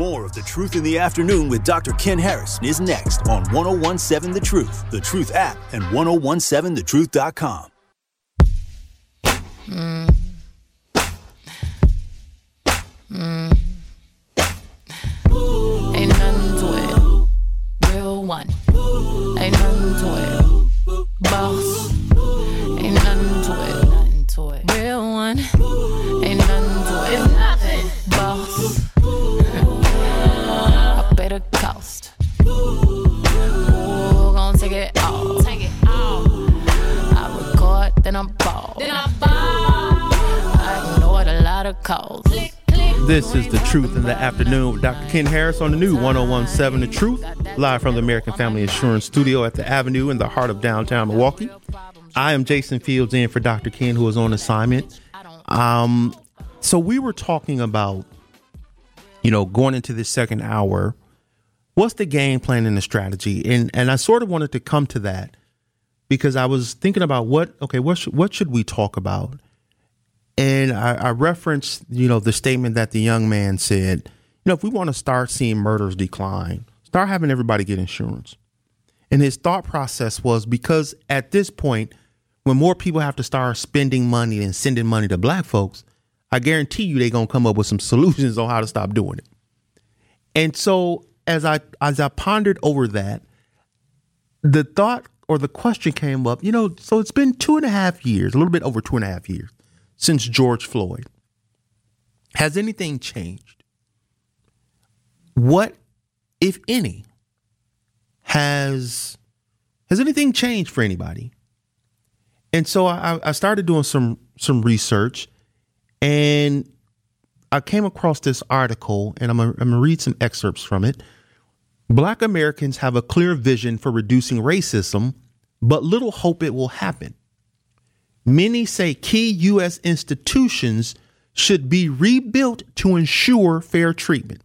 More of The Truth in the Afternoon with Dr. Ken Harris is next on 1017 The Truth, The Truth app, and 1017thetruth.com. Mm. Mm. Ain't nothing to it. Real one. Ain't nothing to it. Boss. Calls. This is The Truth in the Afternoon with Dr. Ken Harris on the new 1017 The Truth, live from the American Family Insurance Studio at the Avenue in the heart of downtown Milwaukee. I am Jason Fields in for Dr. Ken, who is on assignment. Um, so we were talking about, you know, going into this second hour, what's the game plan and the strategy? And and I sort of wanted to come to that because I was thinking about what okay, what should, what should we talk about? And I, I referenced, you know, the statement that the young man said, you know, if we want to start seeing murders decline, start having everybody get insurance. And his thought process was because at this point, when more people have to start spending money and sending money to black folks, I guarantee you they're gonna come up with some solutions on how to stop doing it. And so as I as I pondered over that, the thought or the question came up, you know, so it's been two and a half years, a little bit over two and a half years since George Floyd. Has anything changed? What, if any, has has anything changed for anybody? And so I, I started doing some some research, and I came across this article, and I'm gonna, I'm gonna read some excerpts from it. Black Americans have a clear vision for reducing racism, but little hope it will happen. Many say key U.S. institutions should be rebuilt to ensure fair treatment.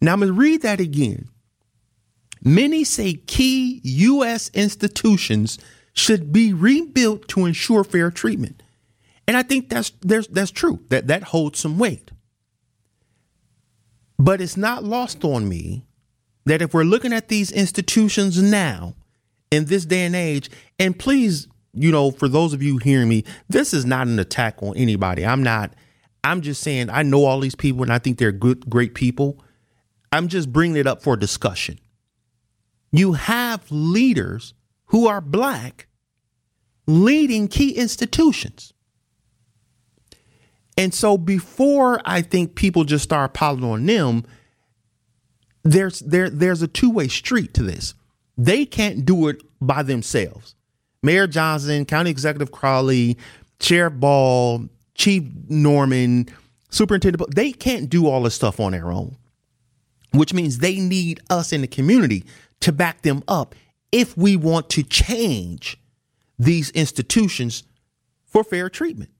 Now, I'm going to read that again. Many say key U.S. institutions should be rebuilt to ensure fair treatment. And I think that's, that's, that's true, that, that holds some weight. But it's not lost on me that if we're looking at these institutions now, in this day and age, and please you know, for those of you hearing me, this is not an attack on anybody. I'm not, I'm just saying I know all these people and I think they're good, great people. I'm just bringing it up for discussion. You have leaders who are black leading key institutions. And so before I think people just start piling on them, there's there there's a two-way street to this. They can't do it by themselves. Mayor Johnson, County Executive Crowley, Sheriff Ball, Chief Norman, Superintendent, they can't do all this stuff on their own, which means they need us in the community to back them up if we want to change these institutions for fair treatment.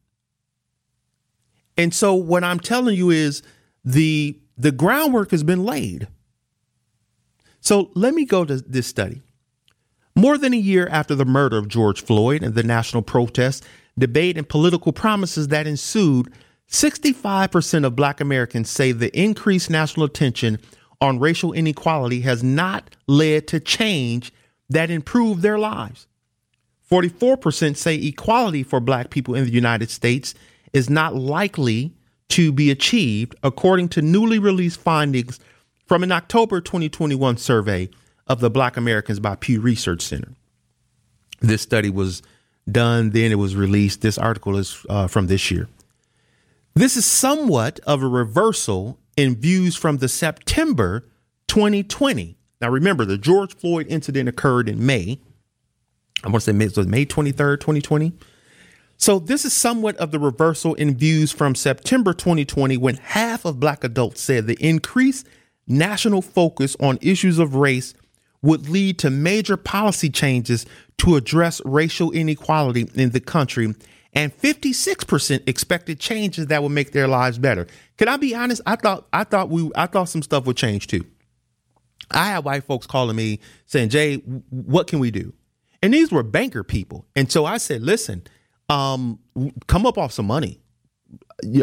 And so what I'm telling you is the the groundwork has been laid. So let me go to this study. More than a year after the murder of George Floyd and the national protests, debate, and political promises that ensued, 65% of black Americans say the increased national attention on racial inequality has not led to change that improved their lives. 44% say equality for black people in the United States is not likely to be achieved, according to newly released findings from an October 2021 survey of the Black Americans by Pew Research Center. This study was done, then it was released. This article is uh, from this year. This is somewhat of a reversal in views from the September 2020. Now, remember, the George Floyd incident occurred in May. I want to say May, so May 23rd, 2020. So, this is somewhat of the reversal in views from September 2020 when half of black adults said the increased national focus on issues of race would lead to major policy changes to address racial inequality in the country, and 56% expected changes that would make their lives better. Can I be honest? I thought I thought we I thought some stuff would change too. I had white folks calling me saying, "Jay, what can we do?" And these were banker people, and so I said, "Listen, um, come up off some money.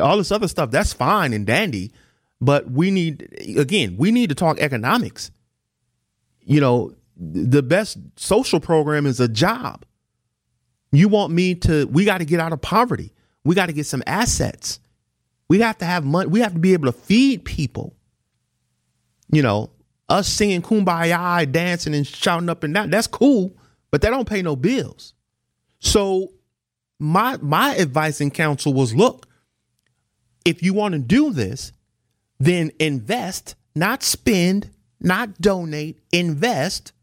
All this other stuff that's fine and dandy, But we need again, we need to talk economics. You know, the best social program is a job. You want me to we got to get out of poverty. We got to get some assets. We have to have money. We have to be able to feed people. You know, us singing kumbaya, dancing and shouting up and down, that's cool, but that don't pay no bills. So my my advice and counsel was look, if you want to do this, then invest, not spend, not donate, invest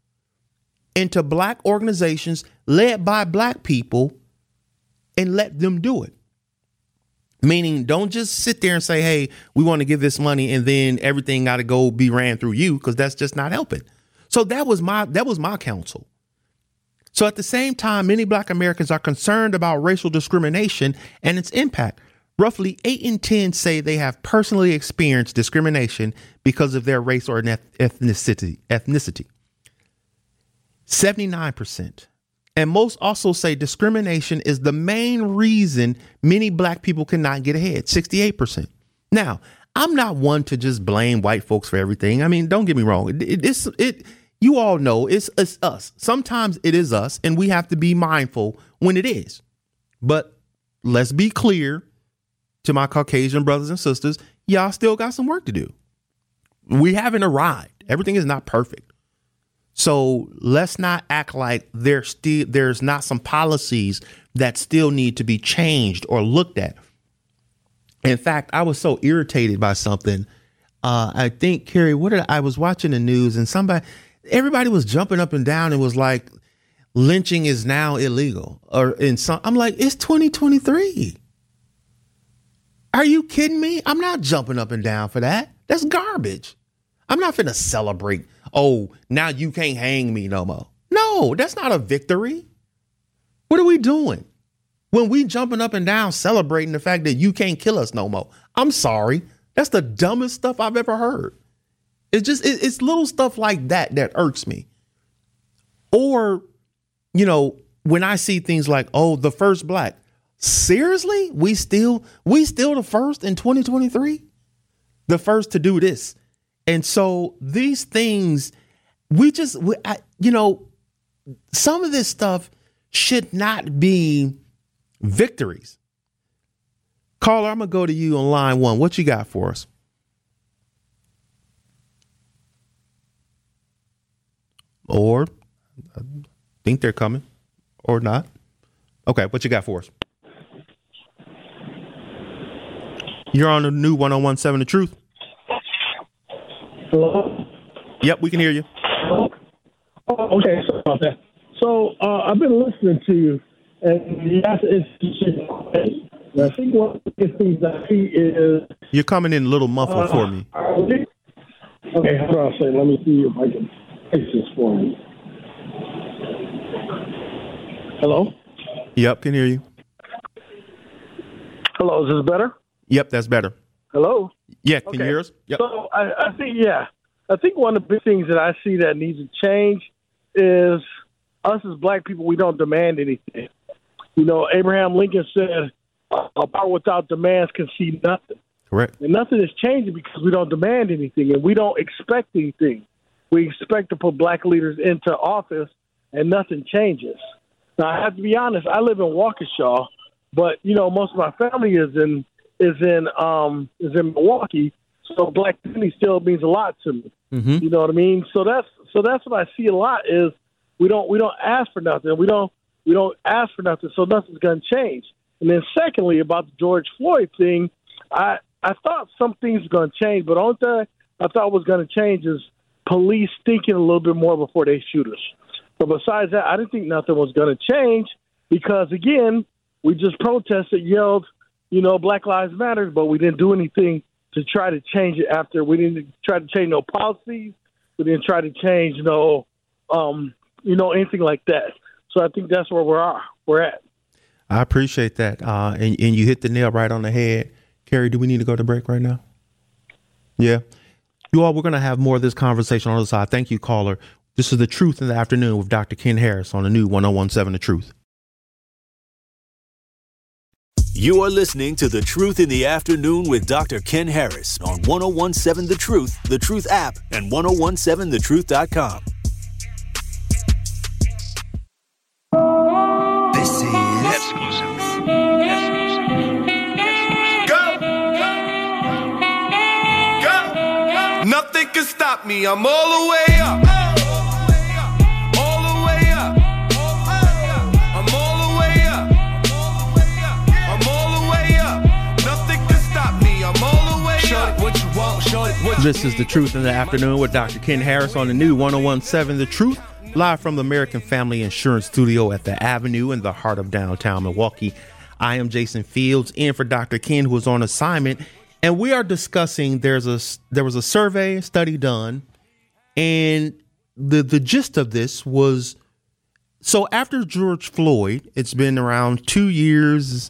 into black organizations led by black people and let them do it. Meaning, don't just sit there and say, hey, we want to give this money and then everything got to go be ran through you because that's just not helping. So that was my that was my counsel. So at the same time, many black Americans are concerned about racial discrimination and its impact. Roughly 8 in 10 say they have personally experienced discrimination because of their race or ethnicity. ethnicity. 79% and most also say discrimination is the main reason many black people cannot get ahead 68%. Now, I'm not one to just blame white folks for everything. I mean, don't get me wrong. It, it, it's, it you all know it's, it's us. Sometimes it is us, and we have to be mindful when it is. But let's be clear to my Caucasian brothers and sisters y'all still got some work to do. We haven't arrived. Everything is not perfect. So let's not act like there's still there's not some policies that still need to be changed or looked at. In fact, I was so irritated by something. Uh, I think Carrie, what did I, I was watching the news and somebody, everybody was jumping up and down and was like, lynching is now illegal. Or in some, I'm like, it's 2023. Are you kidding me? I'm not jumping up and down for that. That's garbage. I'm not finna celebrate oh, now you can't hang me no more. No, that's not a victory. What are we doing? When we jumping up and down celebrating the fact that you can't kill us no more. I'm sorry. That's the dumbest stuff I've ever heard. It's just it, it's little stuff like that that irks me. Or, you know, when I see things like, oh, the first black. Seriously? We still we still the first in 2023? The first to do this. And so these things, we just, we, I, you know, some of this stuff should not be victories. Caller, I'm to go to you on line one. What you got for us? Or I think they're coming or not. Okay, what you got for us? You're on the new 1017 The Truth. Hello? Yep, we can hear you. Oh, okay, sorry about that. So uh, I've been listening to you, and yes, it's. Just I think one of the things I see is you're coming in a little muffled uh, for me. Okay, how do I say? Let me see if I can fix this for you. Hello. Yep, can hear you. Hello, is this better? Yep, that's better. Hello. Yeah, can okay. you hear us? Yep. So I, I think yeah, I think one of the big things that I see that needs to change is us as black people. We don't demand anything. You know, Abraham Lincoln said, "A power without demands can see nothing." Correct. And nothing is changing because we don't demand anything and we don't expect anything. We expect to put black leaders into office and nothing changes. Now I have to be honest. I live in Waukesha, but you know most of my family is in is in um is in Milwaukee, so Black Penny still means a lot to me. Mm-hmm. You know what I mean? So that's so that's what I see a lot is we don't we don't ask for nothing. We don't we don't ask for nothing, so nothing's gonna change. And then secondly, about the George Floyd thing, I I thought some things were gonna change, but only thing I thought was gonna change is police thinking a little bit more before they shoot us. But besides that, I didn't think nothing was gonna change because again, we just protested, yelled, you know, Black Lives Matter, but we didn't do anything to try to change it after. We didn't try to change no policies. We didn't try to change no, um, you know, anything like that. So I think that's where we are. We're at. I appreciate that, uh, and and you hit the nail right on the head, Carrie. Do we need to go to break right now? Yeah, you all. We're going to have more of this conversation on the side. Thank you, caller. This is the Truth in the Afternoon with Dr. Ken Harris on the new 1017 The Truth. You are listening to The Truth in the Afternoon with Dr. Ken Harris on 1017 The Truth, The Truth app, and 1017thetruth.com. This is Exclusive. Go! Go! Nothing can stop me. I'm all the way up. This is The Truth in the Afternoon with Dr. Ken Harris on the new 1017 The Truth, live from the American Family Insurance Studio at the Avenue in the heart of downtown Milwaukee. I am Jason Fields, in for Dr. Ken, who is on assignment, and we are discussing there's a there was a survey study done, and the the gist of this was so after George Floyd, it's been around two years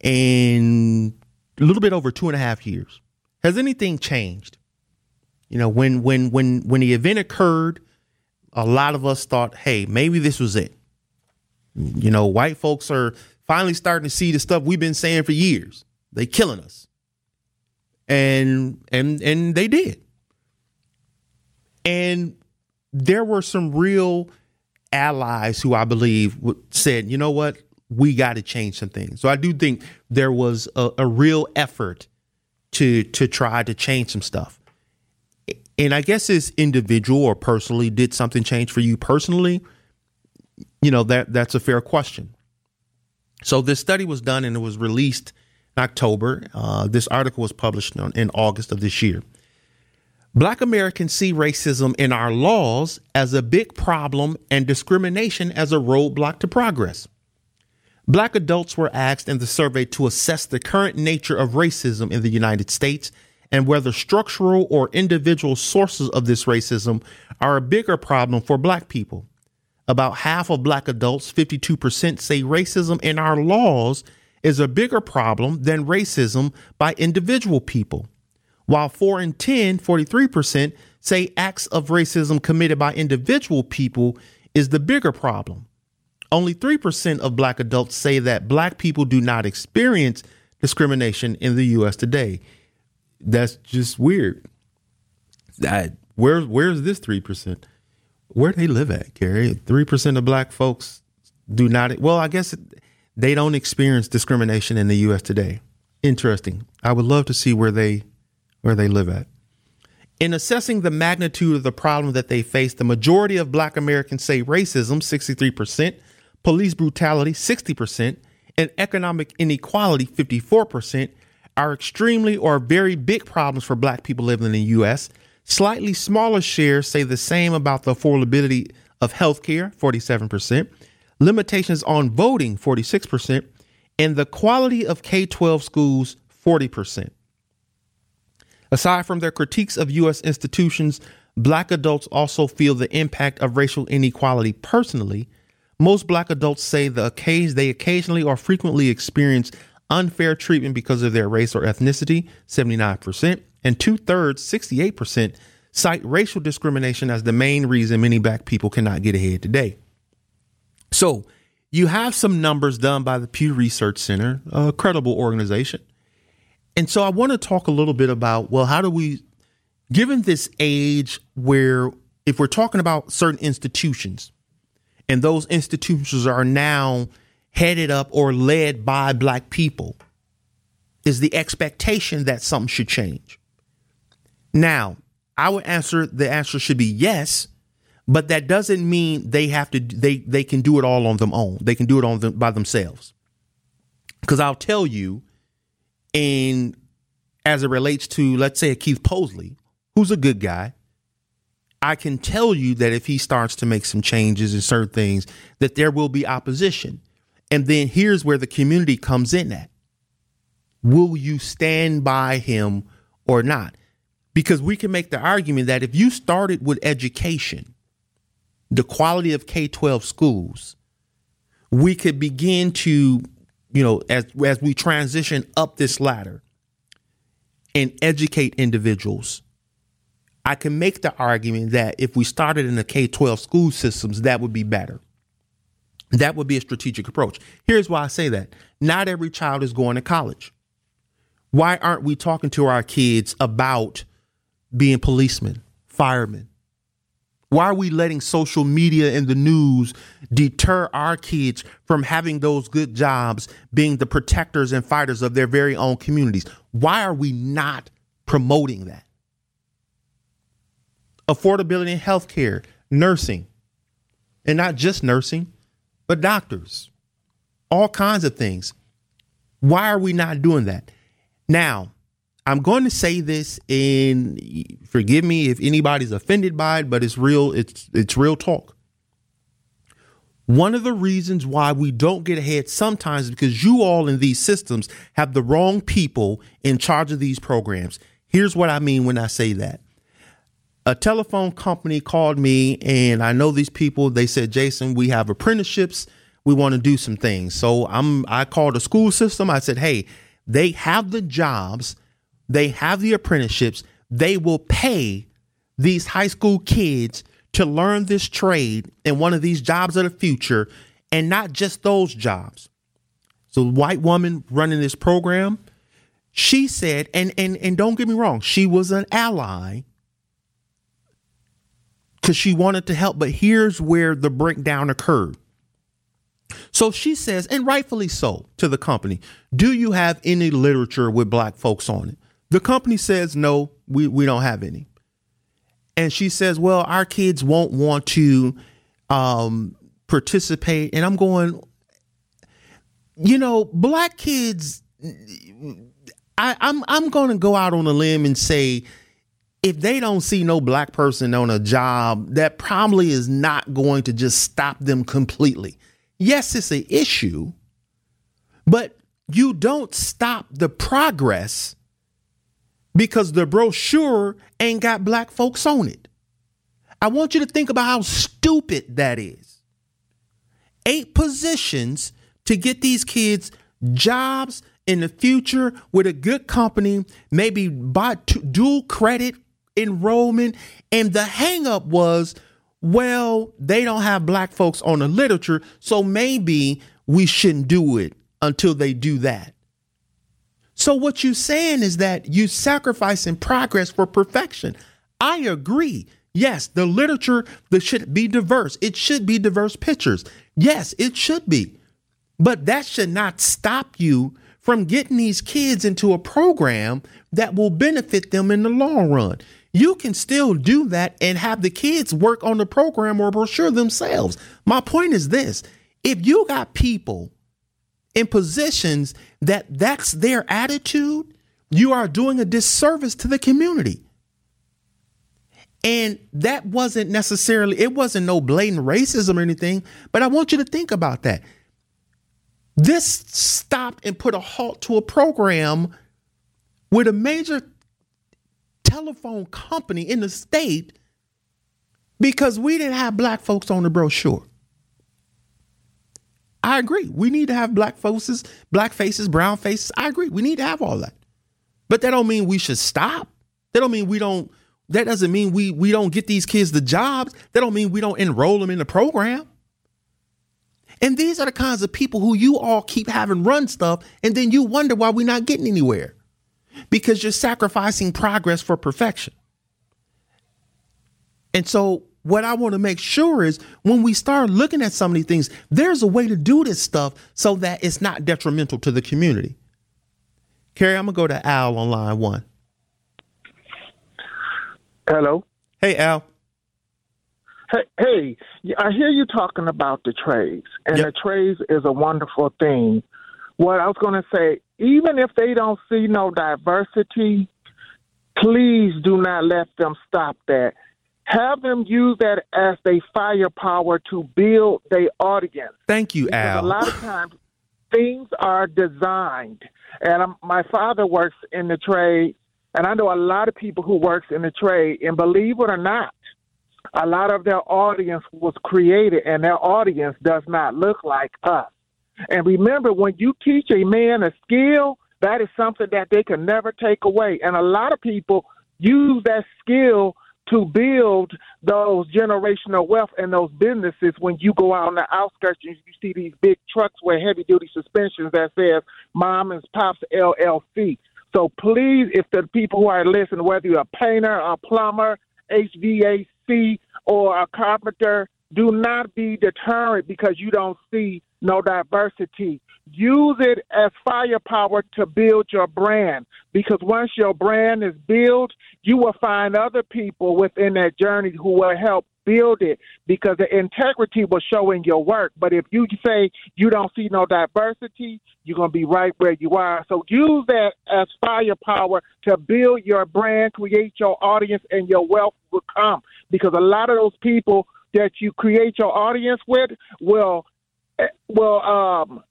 and a little bit over two and a half years. Has anything changed? You know, when when when when the event occurred, a lot of us thought, "Hey, maybe this was it." You know, white folks are finally starting to see the stuff we've been saying for years. They killing us, and and and they did. And there were some real allies who I believe said, "You know what? We got to change some things." So I do think there was a, a real effort to to try to change some stuff. And I guess as individual or personally, did something change for you personally? You know that that's a fair question. So this study was done and it was released in October. Uh, this article was published on, in August of this year. Black Americans see racism in our laws as a big problem and discrimination as a roadblock to progress. Black adults were asked in the survey to assess the current nature of racism in the United States and whether structural or individual sources of this racism are a bigger problem for black people. About half of black adults, 52%, say racism in our laws is a bigger problem than racism by individual people, while 4 in 10, 43%, say acts of racism committed by individual people is the bigger problem. Only 3% of black adults say that black people do not experience discrimination in the US today. That's just weird. That where where's this 3%? Where do they live at, Gary? 3% of black folks do not well, I guess they don't experience discrimination in the US today. Interesting. I would love to see where they where they live at. In assessing the magnitude of the problem that they face, the majority of black Americans say racism, 63%, police brutality, 60%, and economic inequality, 54%, are extremely or very big problems for black people living in the U.S. Slightly smaller shares say the same about the affordability of healthcare, 47%, limitations on voting, 46%, and the quality of K 12 schools, 40%. Aside from their critiques of U.S. institutions, black adults also feel the impact of racial inequality personally. Most black adults say the occasion they occasionally or frequently experience unfair treatment because of their race or ethnicity, 79%, and two thirds, 68%, cite racial discrimination as the main reason many black people cannot get ahead today. So you have some numbers done by the Pew Research Center, a credible organization. And so I want to talk a little bit about well, how do we, given this age where if we're talking about certain institutions, and those institutions are now headed up or led by black people, is the expectation that something should change. Now, I would answer the answer should be yes, but that doesn't mean they have to they they can do it all on their own. They can do it on them by themselves. Because I'll tell you, and as it relates to let's say Keith Posley, who's a good guy, I can tell you that if he starts to make some changes in certain things, that there will be opposition. And then here's where the community comes in at. Will you stand by him or not? Because we can make the argument that if you started with education, the quality of K 12 schools, we could begin to, you know, as, as we transition up this ladder and educate individuals. I can make the argument that if we started in the K 12 school systems, that would be better. That would be a strategic approach. Here's why I say that. Not every child is going to college. Why aren't we talking to our kids about being policemen, firemen? Why are we letting social media and the news deter our kids from having those good jobs, being the protectors and fighters of their very own communities? Why are we not promoting that? Affordability in healthcare, nursing, and not just nursing, but doctors, all kinds of things. Why are we not doing that? Now, I'm going to say this and forgive me if anybody's offended by it, but it's real it's it's real talk. One of the reasons why we don't get ahead sometimes is because you all in these systems have the wrong people in charge of these programs. Here's what I mean when I say that. A telephone company called me and I know these people, they said, "Jason, we have apprenticeships. We want to do some things." So I'm I called a school system. I said, "Hey, they have the jobs, they have the apprenticeships, they will pay these high school kids to learn this trade in one of these jobs of the future, and not just those jobs. So, white woman running this program, she said, and and and don't get me wrong, she was an ally because she wanted to help. But here's where the breakdown occurred. So she says, and rightfully so, to the company, do you have any literature with black folks on it? The company says, no, we, we don't have any. And she says, well, our kids won't want to um, participate. And I'm going, you know, black kids, I, I'm I'm going to go out on a limb and say, if they don't see no black person on a job, that probably is not going to just stop them completely yes, it's an issue, but you don't stop the progress because the brochure ain't got black folks on it. I want you to think about how stupid that is. Eight positions to get these kids jobs in the future with a good company, maybe by dual credit enrollment. And the hangup was well, they don't have black folks on the literature, so maybe we shouldn't do it until they do that. So what you're saying is that you sacrificing progress for perfection. I agree. Yes, the literature that should be diverse. It should be diverse pictures. Yes, it should be. But that should not stop you from getting these kids into a program that will benefit them in the long run. You can still do that and have the kids work on the program or brochure themselves. My point is this if you got people in positions that that's their attitude, you are doing a disservice to the community. And that wasn't necessarily, it wasn't no blatant racism or anything, but I want you to think about that. This stopped and put a halt to a program with a major telephone company in the state because we didn't have black folks on the brochure. I agree. We need to have black faces, black faces, brown faces. I agree. We need to have all that. But that don't mean we should stop. That don't mean we don't that doesn't mean we we don't get these kids the jobs. That don't mean we don't enroll them in the program. And these are the kinds of people who you all keep having run stuff and then you wonder why we're not getting anywhere because you're sacrificing progress for perfection. And so, what I want to make sure is when we start looking at some of these things, there's a way to do this stuff so that it's not detrimental to the community. Carrie, I'm going to go to Al on line one. Hello. Hey, Al. Hey, hey, I hear you talking about the trades, and yep. the trades is a wonderful thing. What I was going to say, even if they don't see no diversity, please do not let them stop that. Have them use that as their firepower to build their audience. Thank you, because Al. A lot of times things are designed, and I'm, my father works in the trade, and I know a lot of people who works in the trade, and believe it or not, a lot of their audience was created, and their audience does not look like us. And remember, when you teach a man a skill, that is something that they can never take away. And a lot of people use that skill to build those generational wealth and those businesses when you go out on the outskirts and you see these big trucks with heavy duty suspensions that says mom and pops LLC. So please, if the people who are listening, whether you're a painter, a plumber, HVAC, or a carpenter, do not be deterred because you don't see no diversity. Use it as firepower to build your brand because once your brand is built, you will find other people within that journey who will help build it because the integrity will show in your work. But if you say you don't see no diversity, you're going to be right where you are. So use that as firepower to build your brand, create your audience, and your wealth will come because a lot of those people that you create your audience with will eh, will um,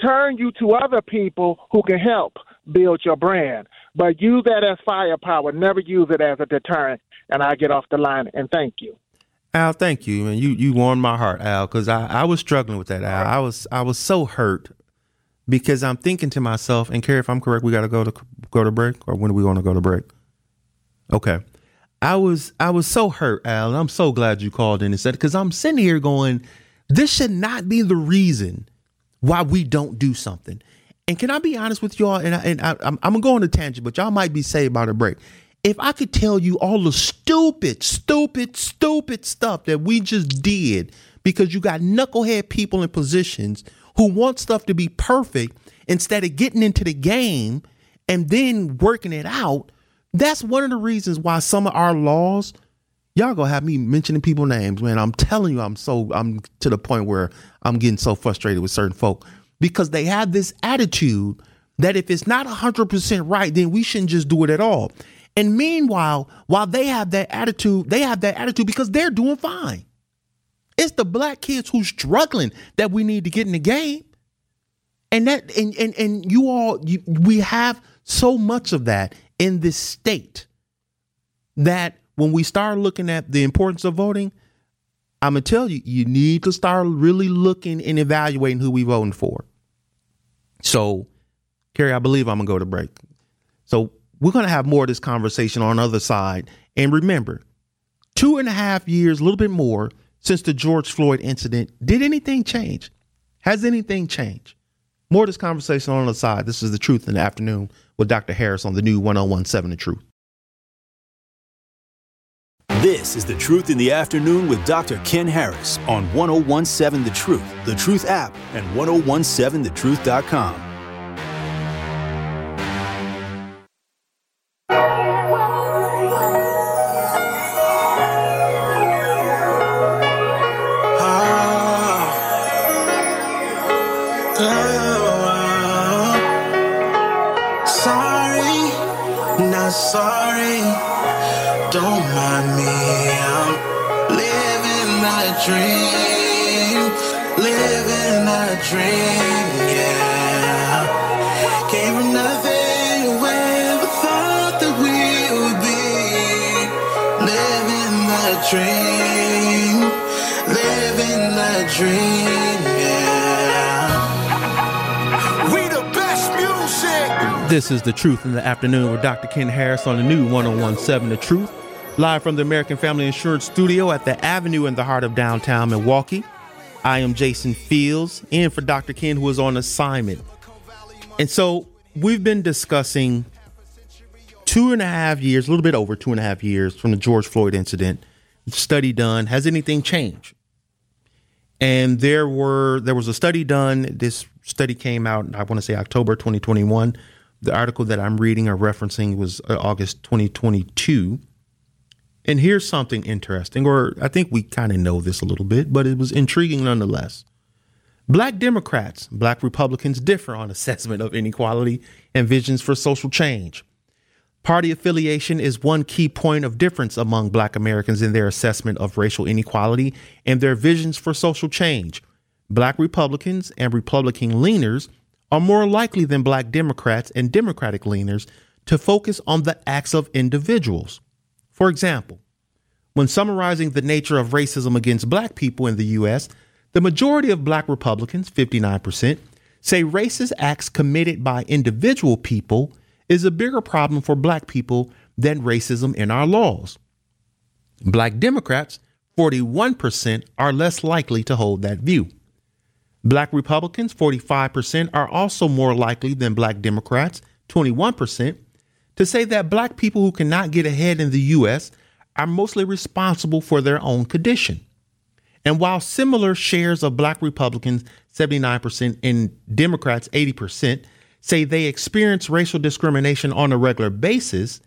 turn you to other people who can help build your brand. But use that as firepower. Never use it as a deterrent. And I get off the line and thank you. Al, thank you, and you you warmed my heart, Al, because I, I was struggling with that, Al. I was I was so hurt because I'm thinking to myself, and Carrie, if I'm correct, we got to go to go to break, or when are we going to go to break? Okay, I was I was so hurt, Alan. I'm so glad you called in and said because I'm sitting here going, this should not be the reason why we don't do something. And can I be honest with y'all? And, I, and I, I'm, I'm gonna go on a tangent, but y'all might be saved by the break if I could tell you all the stupid, stupid, stupid stuff that we just did because you got knucklehead people in positions who want stuff to be perfect instead of getting into the game and then working it out, that's one of the reasons why some of our laws, y'all gonna have me mentioning people names, man. I'm telling you, I'm so I'm to the point where I'm getting so frustrated with certain folk because they have this attitude that if it's not 100% right, then we shouldn't just do it at all. And meanwhile, while they have that attitude, they have that attitude because they're doing fine. It's the black kids who's struggling that we need to get in the game. And that and and, and you all you, we have so much of that in this state that when we start looking at the importance of voting, I'm gonna tell you, you need to start really looking and evaluating who we're voting for. So, Carrie, I believe I'm gonna go to break. So we're to have more of this conversation on the other side. And remember, two and a half years, a little bit more since the George Floyd incident. Did anything change? Has anything changed? More of this conversation on the other side. This is The Truth in the Afternoon with Dr. Harris on the new 1017 The Truth. This is The Truth in the Afternoon with Dr. Ken Harris on 1017 The Truth, The Truth app, and 1017thetruth.com. sorry. Don't mind me, I'm living a dream. Living a dream, yeah. Came from nothing, we ever thought that we would be. Living a dream. Living a dream. This is The Truth in the Afternoon with Dr. Ken Harris on the new 1017 The Truth, live from the American Family Insurance Studio at the Avenue in the heart of downtown Milwaukee. I am Jason Fields, in for Dr. Ken, who is on assignment. And so we've been discussing two and a half years, a little bit over two and a half years from the George Floyd incident. Study done. Has anything changed? And there were there was a study done. This study came out, I want to say October 2021 the article that I'm reading or referencing was uh, August 2022. And here's something interesting, or I think we kind of know this a little bit, but it was intriguing nonetheless. Black Democrats, black Republicans differ on assessment of inequality and visions for social change. Party affiliation is one key point of difference among black Americans in their assessment of racial inequality and their visions for social change. Black Republicans and Republican leaners are more likely than black Democrats and Democratic leaners to focus on the acts of individuals. For example, when summarizing the nature of racism against black people in the U.S., the majority of black Republicans, 59%, say racist acts committed by individual people is a bigger problem for black people than racism in our laws. Black Democrats, 41%, are less likely to hold that view. Black Republicans, 45%, are also more likely than Black Democrats, 21%, to say that Black people who cannot get ahead in the U.S. are mostly responsible for their own condition. And while similar shares of Black Republicans, 79%, and Democrats, 80%, say they experience racial discrimination on a regular basis,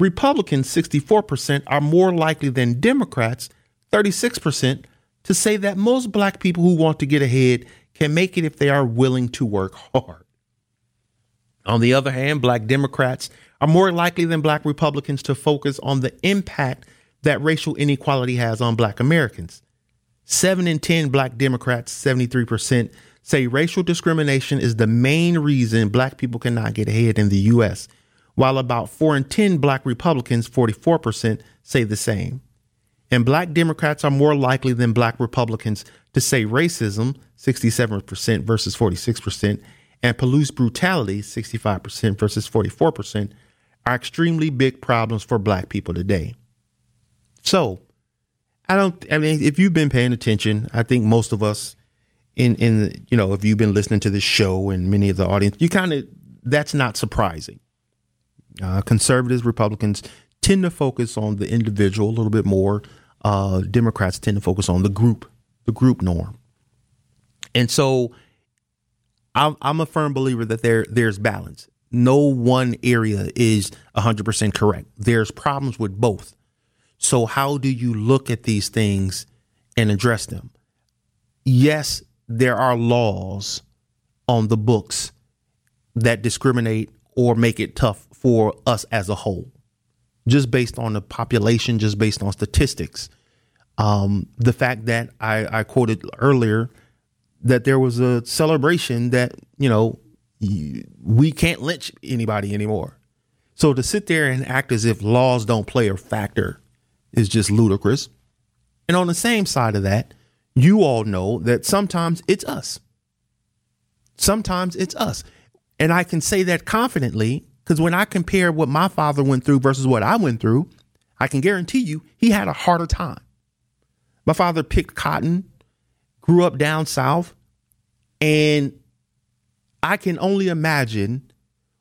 Republicans, 64%, are more likely than Democrats, 36%, to say that most black people who want to get ahead can make it if they are willing to work hard. On the other hand, black Democrats are more likely than black Republicans to focus on the impact that racial inequality has on black Americans. Seven in 10 black Democrats, 73%, say racial discrimination is the main reason black people cannot get ahead in the U.S., while about 4 in 10 black Republicans, 44%, say the same. And black Democrats are more likely than black Republicans to say racism, 67% versus 46%, and police brutality, 65% versus 44%, are extremely big problems for black people today. So, I don't I mean if you've been paying attention, I think most of us in in you know, if you've been listening to this show and many of the audience, you kind of that's not surprising. Uh, conservatives, Republicans tend to focus on the individual a little bit more. Uh, Democrats tend to focus on the group, the group norm. And so I'm, I'm a firm believer that there there's balance. No one area is 100% correct. There's problems with both. So how do you look at these things and address them? Yes, there are laws on the books that discriminate or make it tough for us as a whole, just based on the population, just based on statistics. Um, the fact that I, I quoted earlier that there was a celebration that, you know, we can't lynch anybody anymore. So to sit there and act as if laws don't play a factor is just ludicrous. And on the same side of that, you all know that sometimes it's us. Sometimes it's us. And I can say that confidently because when I compare what my father went through versus what I went through, I can guarantee you he had a harder time. My father picked cotton, grew up down south, and I can only imagine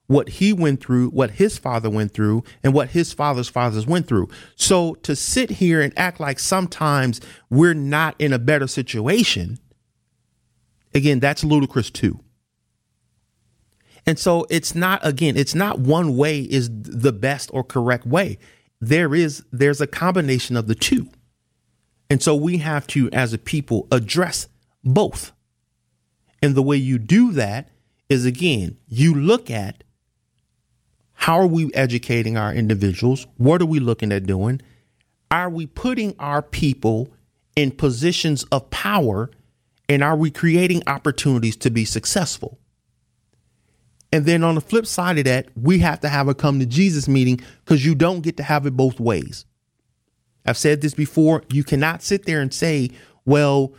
what he went through, what his father went through, and what his father's fathers went through. So to sit here and act like sometimes we're not in a better situation, again, that's ludicrous too. And so it's not again, it's not one way is the best or correct way. There is there's a combination of the two. And so we have to as a people address both. And the way you do that is again, you look at how are we educating our individuals? What are we looking at doing? Are we putting our people in positions of power and are we creating opportunities to be successful? And then on the flip side of that, we have to have a come to Jesus meeting because you don't get to have it both ways. I've said this before. You cannot sit there and say, well,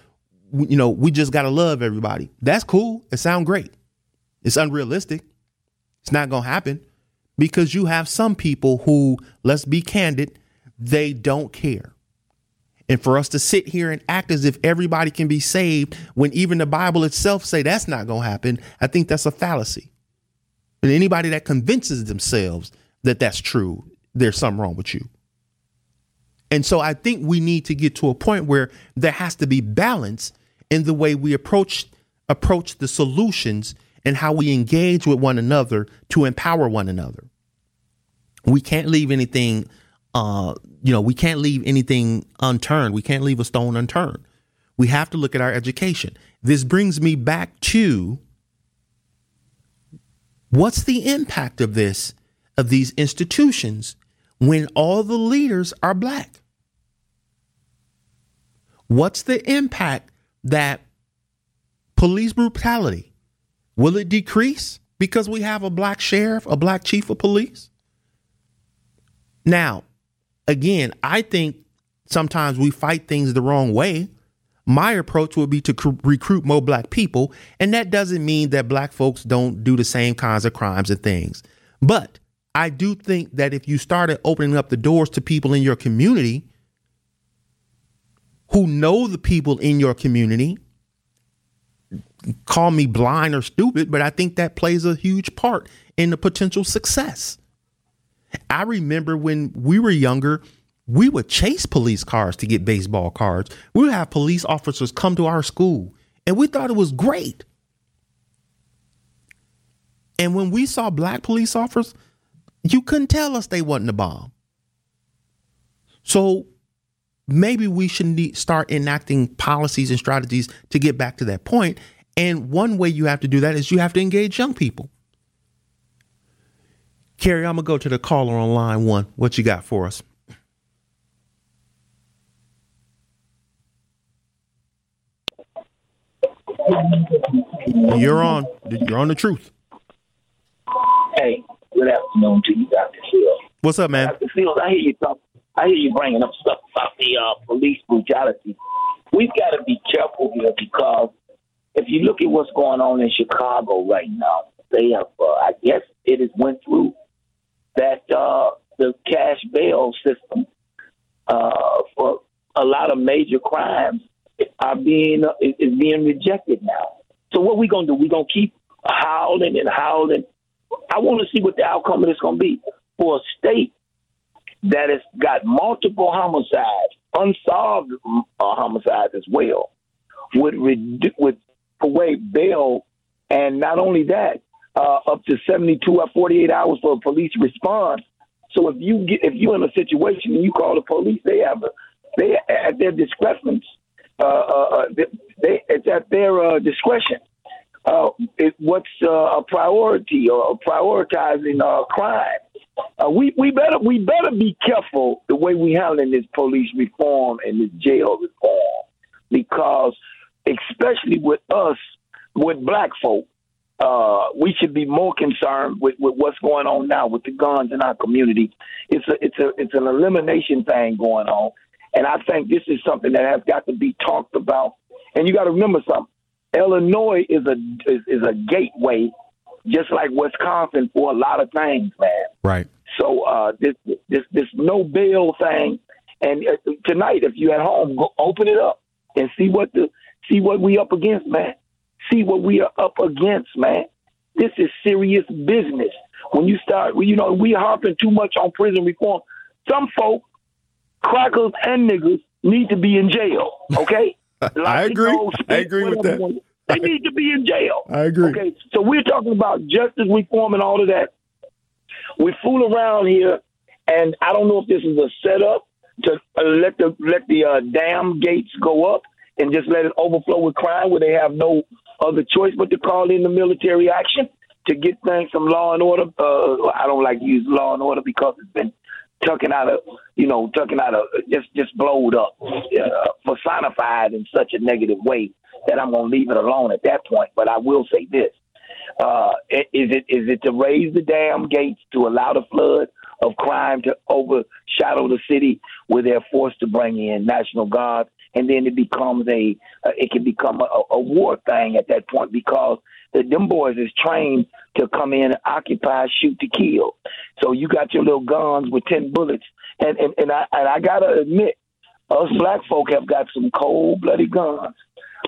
you know, we just got to love everybody. That's cool. It sounds great. It's unrealistic. It's not going to happen because you have some people who, let's be candid, they don't care. And for us to sit here and act as if everybody can be saved when even the Bible itself say that's not going to happen, I think that's a fallacy. And anybody that convinces themselves that that's true, there's something wrong with you. And so I think we need to get to a point where there has to be balance in the way we approach approach the solutions and how we engage with one another to empower one another. We can't leave anything uh, you know, we can't leave anything unturned. We can't leave a stone unturned. We have to look at our education. This brings me back to What's the impact of this, of these institutions, when all the leaders are black? What's the impact that police brutality will it decrease because we have a black sheriff, a black chief of police? Now, again, I think sometimes we fight things the wrong way my approach would be to cr- recruit more black people. And that doesn't mean that black folks don't do the same kinds of crimes and things. But I do think that if you started opening up the doors to people in your community who know the people in your community. Call me blind or stupid, but I think that plays a huge part in the potential success. I remember when we were younger, we would chase police cars to get baseball cards. We would have police officers come to our school, and we thought it was great. And when we saw black police officers, you couldn't tell us they wasn't a bomb. So maybe we should need, start enacting policies and strategies to get back to that point. And one way you have to do that is you have to engage young people. Carrie, I'm gonna go to the caller on line one. What you got for us? You're on. You're on the truth. Hey, good afternoon to you, Dr. Fields. What's up, man? Dr. Fields, I hear you talk. I hear you bringing up stuff about the uh, police brutality. We've got to be careful here because if you look at what's going on in Chicago right now, they have, uh, I guess, it has went through that uh, the cash bail system uh, for a lot of major crimes are being is is being rejected now. So what we gonna do? We gonna keep howling and howling. I want to see what the outcome of this gonna be for a state that has got multiple homicides, unsolved uh, homicides as well, would redu- would away bail, and not only that, uh, up to seventy two or forty eight hours for a police response. So if you get if you're in a situation and you call the police, they have a, they at their discretion. Uh, uh, uh, they, it's at their uh, discretion. Uh, it, what's uh, a priority or prioritizing crime? We we better we better be careful the way we handling this police reform and this jail reform because especially with us with black folk, uh, we should be more concerned with, with what's going on now with the guns in our community. It's a it's a it's an elimination thing going on, and I think this is something that has got to be talked about. And you got to remember something: Illinois is a is, is a gateway, just like Wisconsin for a lot of things, man. Right. So uh, this this this no bill thing, and uh, tonight, if you at home, go open it up and see what the see what we up against, man. See what we are up against, man. This is serious business. When you start, you know, we harping too much on prison reform. Some folk, crackers and niggas, need to be in jail. Okay, I agree. I agree with that. one- They need to be in jail. I agree. Okay, so we're talking about justice reform and all of that. We fool around here, and I don't know if this is a setup to uh, let the let the uh, dam gates go up and just let it overflow with crime, where they have no other choice but to call in the military action to get things some law and order. Uh, I don't like to use law and order because it's been tucking out of you know tucking out of just just blowed up, uh, personified in such a negative way that I'm to leave it alone at that point. But I will say this: uh, is it is it to raise the dam gates to allow the flood of crime to overshadow the city, where they're forced to bring in national guard, and then it becomes a uh, it can become a, a war thing at that point because the them boys is trained to come in and occupy, shoot to kill. So you got your little guns with ten bullets, and and, and I and I gotta admit, us black folk have got some cold blooded guns,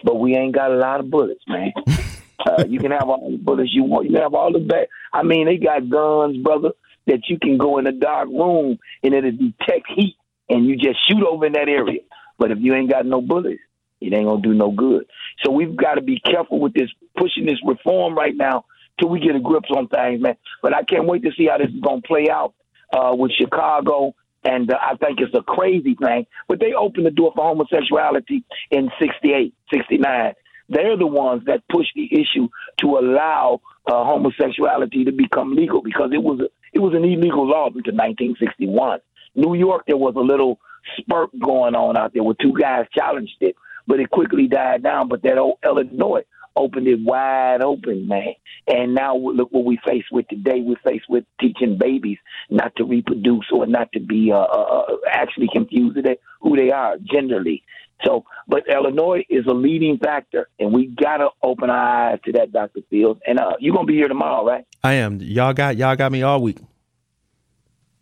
but we ain't got a lot of bullets, man. Uh, you can have all the bullets you want. You can have all the back. I mean, they got guns, brother, that you can go in a dark room and it'll detect heat, and you just shoot over in that area. But if you ain't got no bullets, it ain't gonna do no good. So we've got to be careful with this pushing this reform right now till we get a grip on things, man. But I can't wait to see how this is gonna play out uh, with Chicago. And uh, I think it's a crazy thing. But they opened the door for homosexuality in 68, 69 they're the ones that pushed the issue to allow uh, homosexuality to become legal because it was a, it was an illegal law until 1961. New York, there was a little spurt going on out there where two guys challenged it, but it quickly died down. But that old Illinois opened it wide open, man. And now look what we face with today. We're faced with teaching babies not to reproduce or not to be uh, uh, actually confused with who they are genderly. So, but Illinois is a leading factor, and we gotta open our eyes to that, Doctor Fields. And uh, you're gonna be here tomorrow, right? I am. Y'all got y'all got me all week.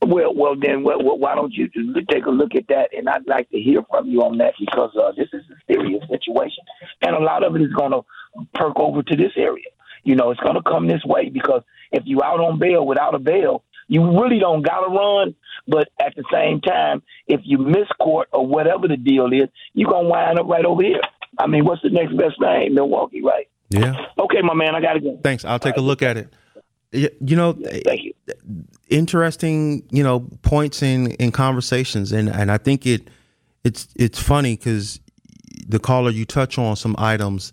Well, well, then, well, well, why don't you just take a look at that? And I'd like to hear from you on that because uh, this is a serious situation, and a lot of it is going to perk over to this area. You know, it's going to come this way because if you out on bail without a bail, you really don't got to run. But at the same time, if you miss court or whatever the deal is, you're going to wind up right over here. I mean, what's the next best thing? Milwaukee, right? Yeah. Okay, my man, I got to go. Thanks. I'll take a look at it. You know, Thank you. Interesting, you know, points in in conversations, and and I think it it's it's funny because the caller you touch on some items,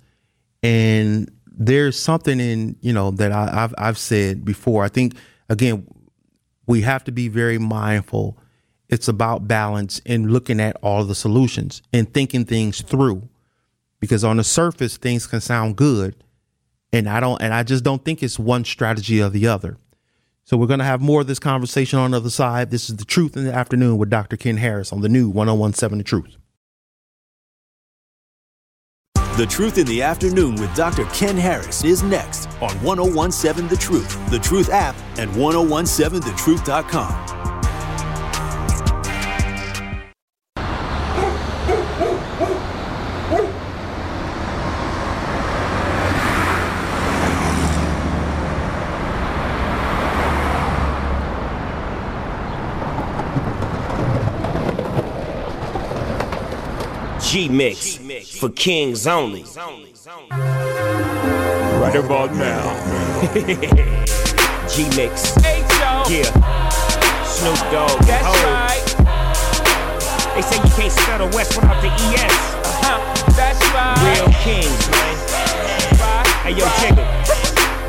and there's something in you know that I, I've I've said before. I think again, we have to be very mindful. It's about balance and looking at all the solutions and thinking things through, because on the surface things can sound good, and I don't and I just don't think it's one strategy or the other. So we're going to have more of this conversation on the other side. This is the Truth in the Afternoon with Dr. Ken Harris on the new 1017 The Truth. The Truth in the Afternoon with Dr. Ken Harris is next on 1017 The Truth, The Truth app, and 1017thetruth.com. G Mix for kings only. Right about now. G Mix. Hey, Yeah. Snoop Dogg. That's Ho. right. They say you can't spell the West without the ES. Uh-huh. That's right. Real kings, man. Right. Hey, yo, Jiggle.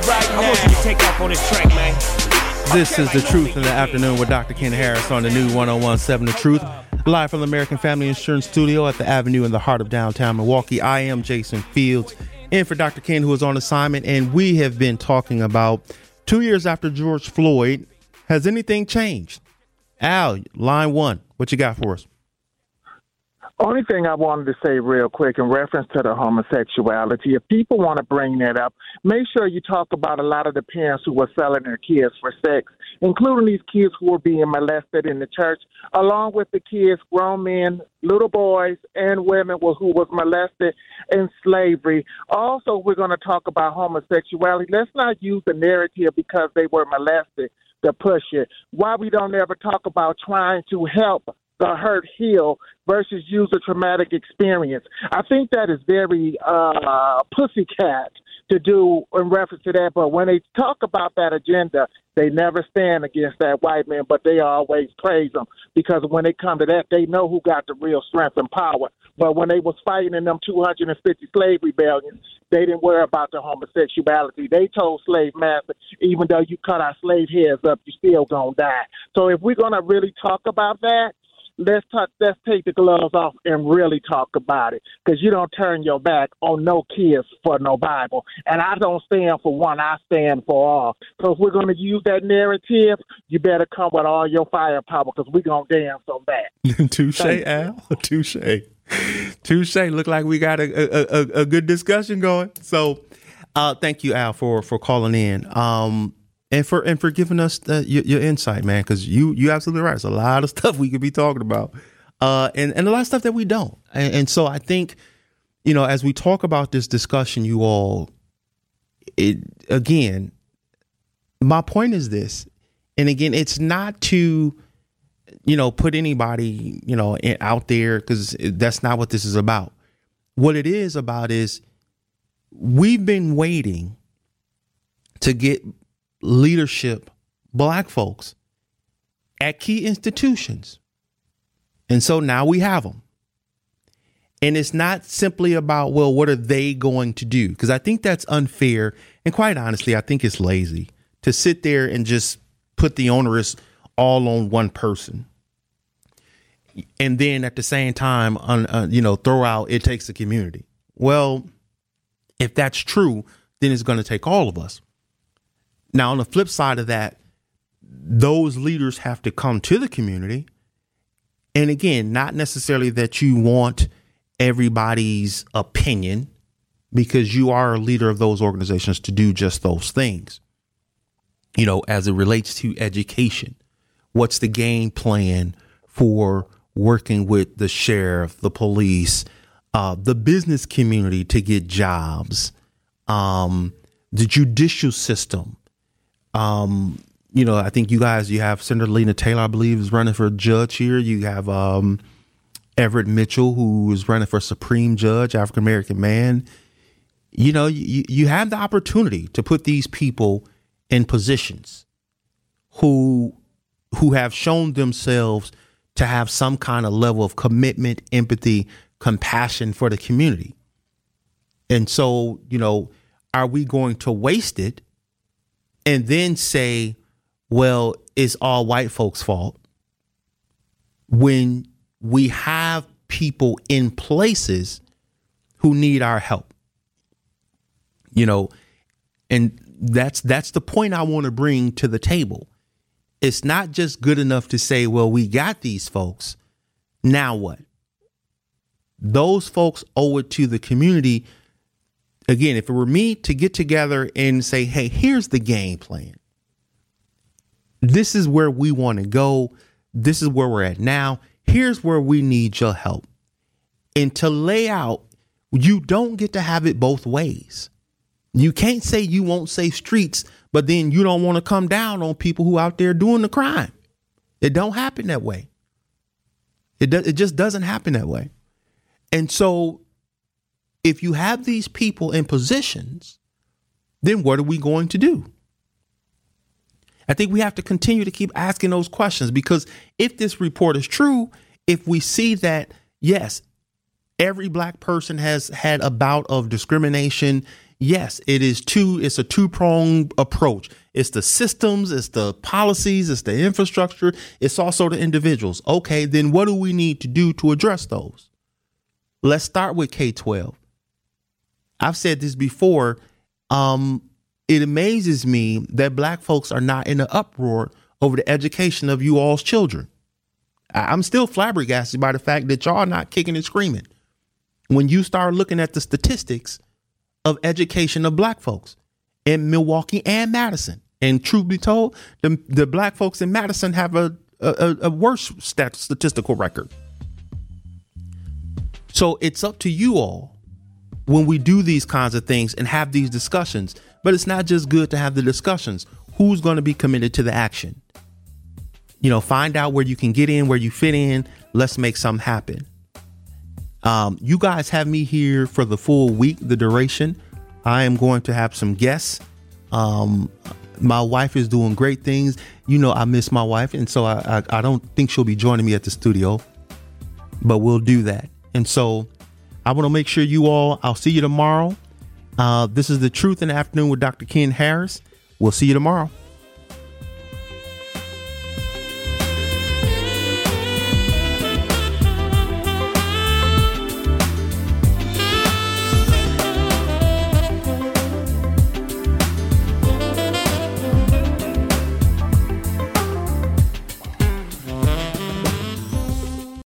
Right now. I want you to take off on this track, man. This is The Truth in the Afternoon with Dr. Ken Harris on the new 1017 The Truth. Live from the American Family Insurance Studio at the Avenue in the heart of downtown Milwaukee. I am Jason Fields, and for Dr. Ken, who is on assignment, and we have been talking about two years after George Floyd. Has anything changed? Al, line one, what you got for us? Only thing I wanted to say real quick in reference to the homosexuality, if people want to bring that up, make sure you talk about a lot of the parents who were selling their kids for sex, including these kids who were being molested in the church, along with the kids, grown men, little boys, and women who was molested in slavery. Also, we're going to talk about homosexuality. Let's not use the narrative because they were molested to push it. Why we don't ever talk about trying to help the hurt heal versus use a traumatic experience. I think that is very uh, pussycat to do in reference to that. But when they talk about that agenda, they never stand against that white man, but they always praise them because when they come to that, they know who got the real strength and power. But when they was fighting in them 250 slave rebellions, they didn't worry about the homosexuality. They told slave masters, even though you cut our slave heads up, you still gonna die. So if we're gonna really talk about that, let's talk, let's take the gloves off and really talk about it because you don't turn your back on no kids for no Bible. And I don't stand for one, I stand for all. So if we're going to use that narrative, you better come with all your firepower because we're going to dance on that. Touche, Al. Touche. Touche. Look like we got a, a, a, a good discussion going. So, uh, thank you, Al, for for calling in. Um, and for and for giving us the, your, your insight, man. Because you you absolutely right. It's a lot of stuff we could be talking about, uh, and and a lot of stuff that we don't. And, and so I think, you know, as we talk about this discussion, you all, it again, my point is this, and again, it's not to you know, put anybody, you know, in, out there because that's not what this is about. What it is about is we've been waiting to get leadership, black folks, at key institutions. And so now we have them. And it's not simply about, well, what are they going to do? Because I think that's unfair. And quite honestly, I think it's lazy to sit there and just put the onerous all on one person and then at the same time on uh, you know throw out it takes a community well if that's true then it's going to take all of us now on the flip side of that those leaders have to come to the community. And again not necessarily that you want everybody's opinion because you are a leader of those organizations to do just those things. You know as it relates to education What's the game plan for working with the sheriff, the police, uh, the business community to get jobs, um, the judicial system. Um, you know, I think you guys, you have Senator Lena Taylor, I believe, is running for judge here. You have um, Everett Mitchell, who is running for Supreme Judge, African American man. You know, you, you have the opportunity to put these people in positions who who have shown themselves to have some kind of level of commitment, empathy, compassion for the community. And so, you know, are we going to waste it and then say, well, it's all white folks' fault when we have people in places who need our help? You know, and that's that's the point I want to bring to the table. It's not just good enough to say, well, we got these folks. Now what? Those folks owe it to the community. Again, if it were me to get together and say, hey, here's the game plan. This is where we want to go. This is where we're at now. Here's where we need your help. And to lay out, you don't get to have it both ways. You can't say you won't save streets, but then you don't want to come down on people who out there doing the crime. It don't happen that way. It do, it just doesn't happen that way. And so if you have these people in positions, then what are we going to do? I think we have to continue to keep asking those questions because if this report is true, if we see that yes, every black person has had a bout of discrimination yes, it is two, it's a two pronged approach. It's the systems, it's the policies, it's the infrastructure, it's also the individuals. Okay, then what do we need to do to address those? Let's start with K 12. I've said this before. Um, it amazes me that black folks are not in an uproar over the education of you all's children. I'm still flabbergasted by the fact that y'all not kicking and screaming. When you start looking at the statistics, of education of black folks in Milwaukee and Madison. And truth be told, the, the black folks in Madison have a, a, a worse stat, statistical record. So it's up to you all when we do these kinds of things and have these discussions. But it's not just good to have the discussions. Who's going to be committed to the action? You know, find out where you can get in, where you fit in. Let's make something happen. Um, you guys have me here for the full week, the duration. I am going to have some guests. Um, my wife is doing great things. You know, I miss my wife, and so I, I, I don't think she'll be joining me at the studio, but we'll do that. And so I want to make sure you all, I'll see you tomorrow. Uh, this is the Truth in the Afternoon with Dr. Ken Harris. We'll see you tomorrow.